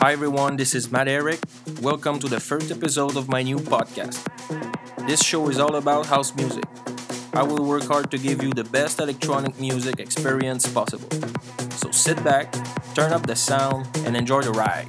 Hi everyone, this is Matt Eric. Welcome to the first episode of my new podcast. This show is all about house music. I will work hard to give you the best electronic music experience possible. So sit back, turn up the sound, and enjoy the ride.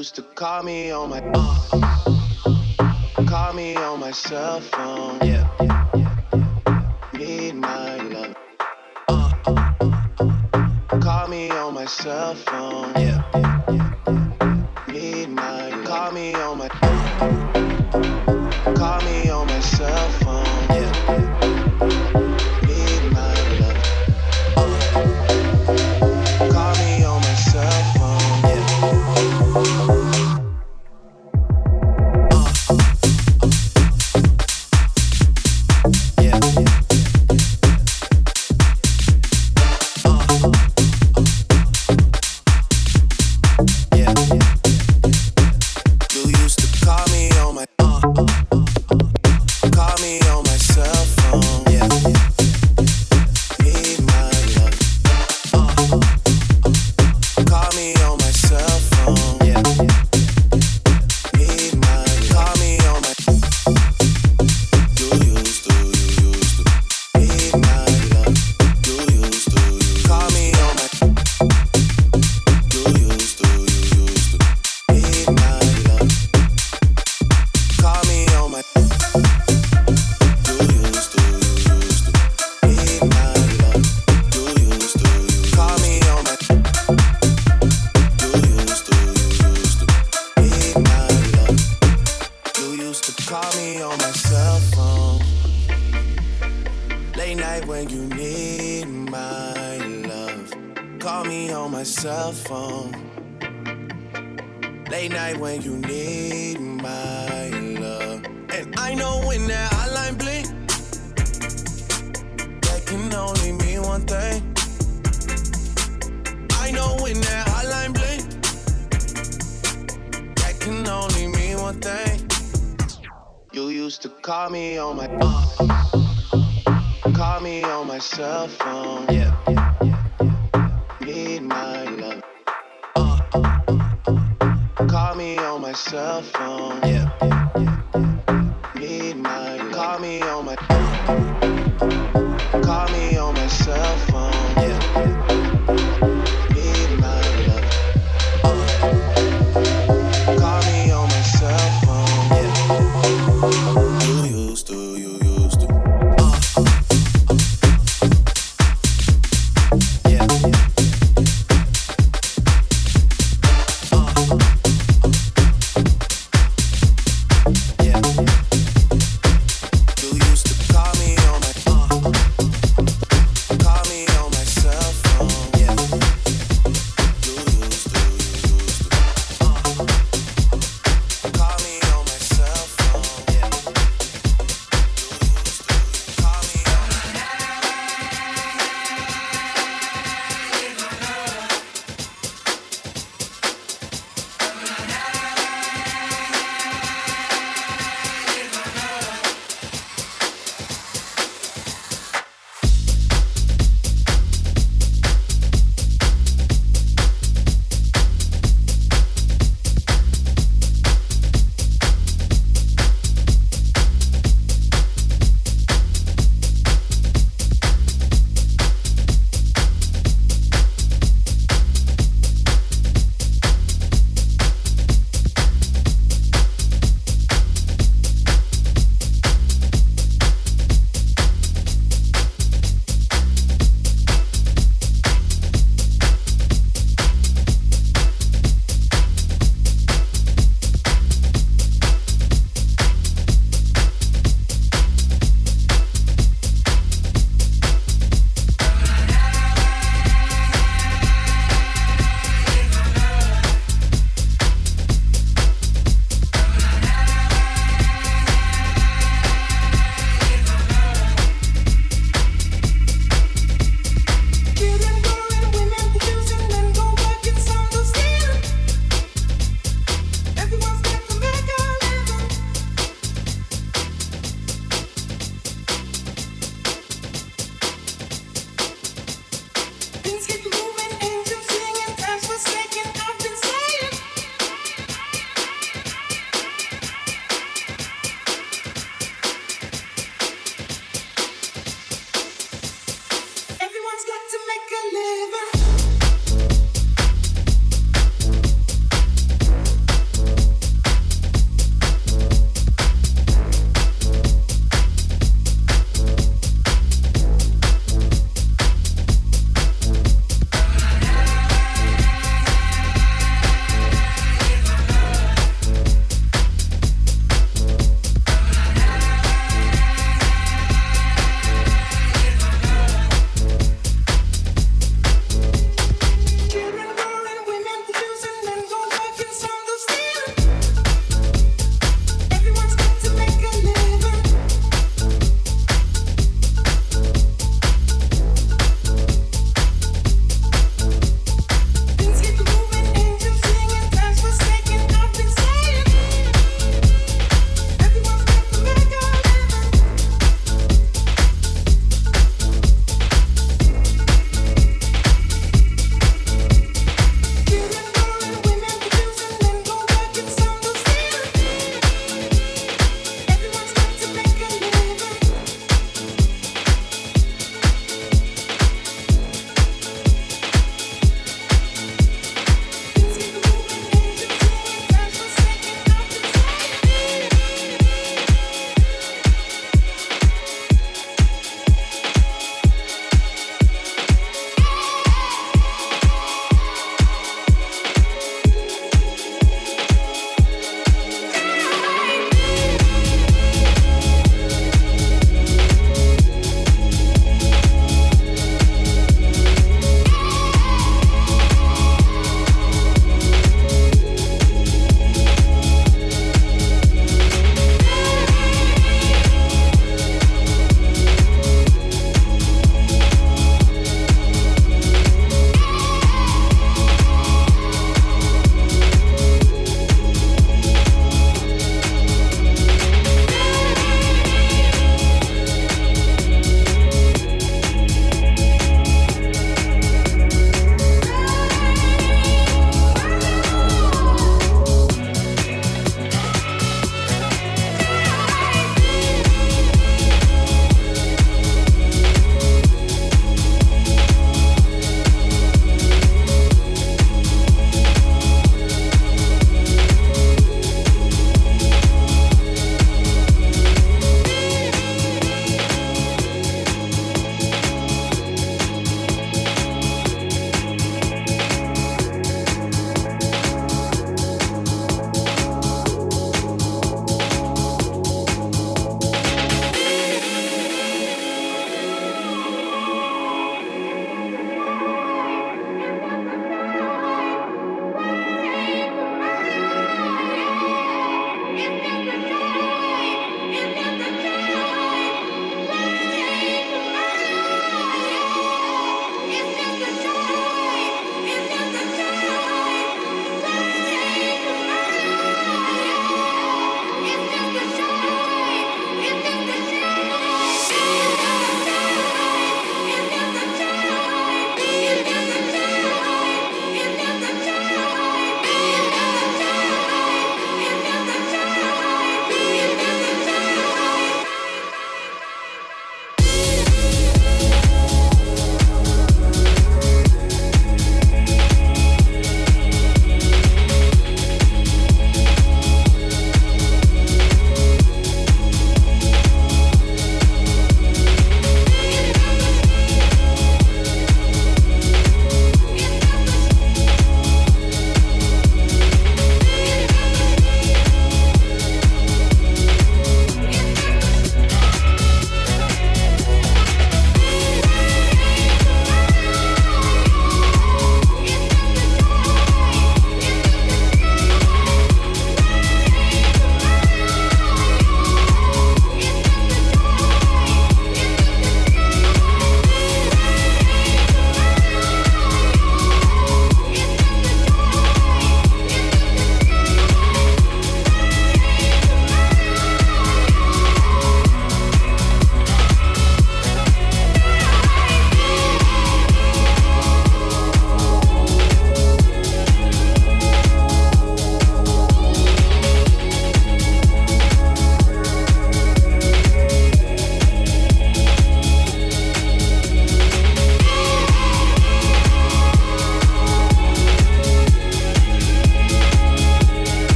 Used to call me on my uh, call me on my cell phone. Yeah. Need my love. Uh, call me on my cell phone. Yeah. cell phone. Yeah. yeah, yeah, yeah Need my love. Uh, uh, uh, uh, uh. Call me on my cell phone.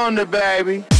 I'm baby.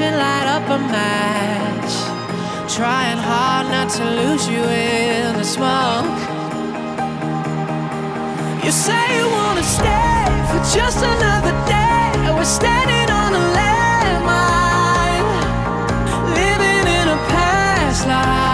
And light up a match. Trying hard not to lose you in the smoke. You say you wanna stay for just another day. We're standing on a landmine, living in a past life.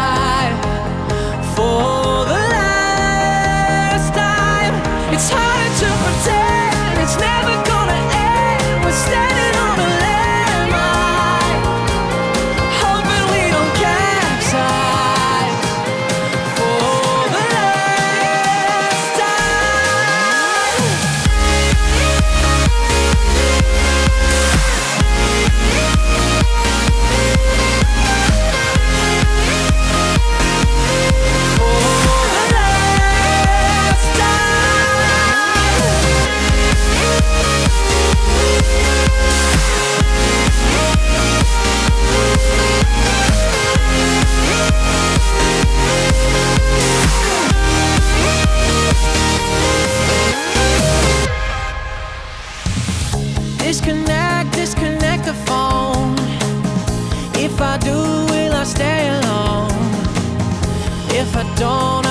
don't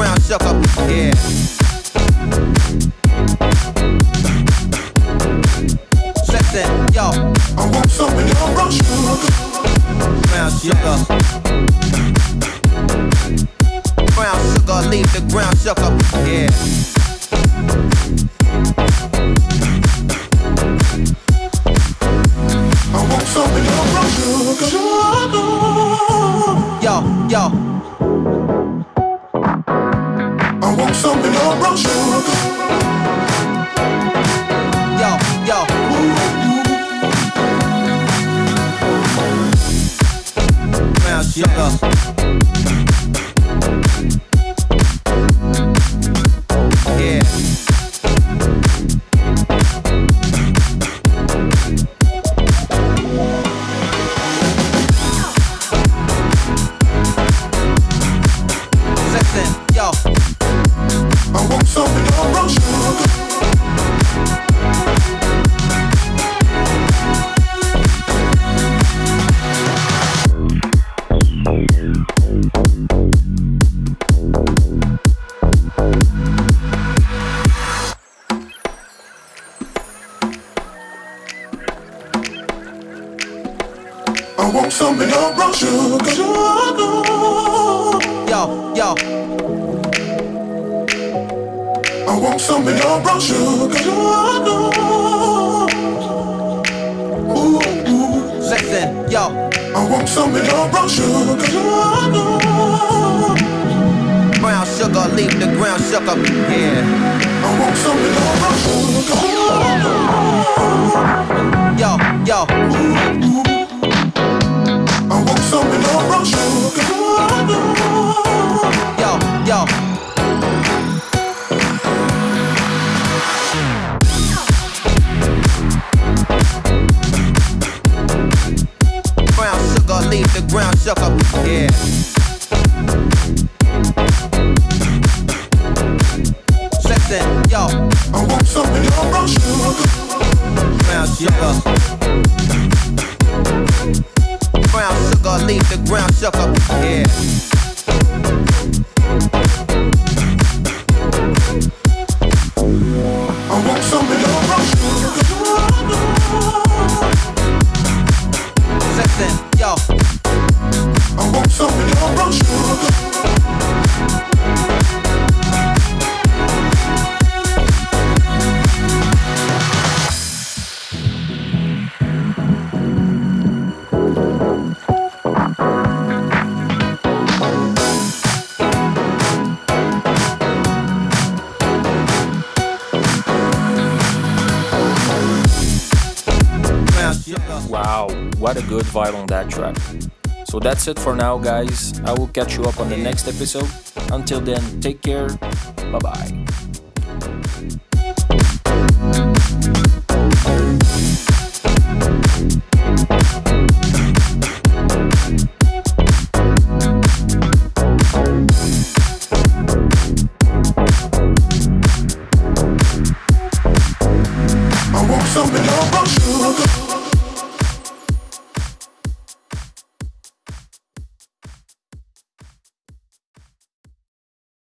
ground shook up. Yeah. Listen, yo. I want some in your brown sugar. Brown sugar. Brown sugar, leave the ground shook up. Yeah. On that track. So that's it for now, guys. I will catch you up on the next episode. Until then, take care. Bye bye.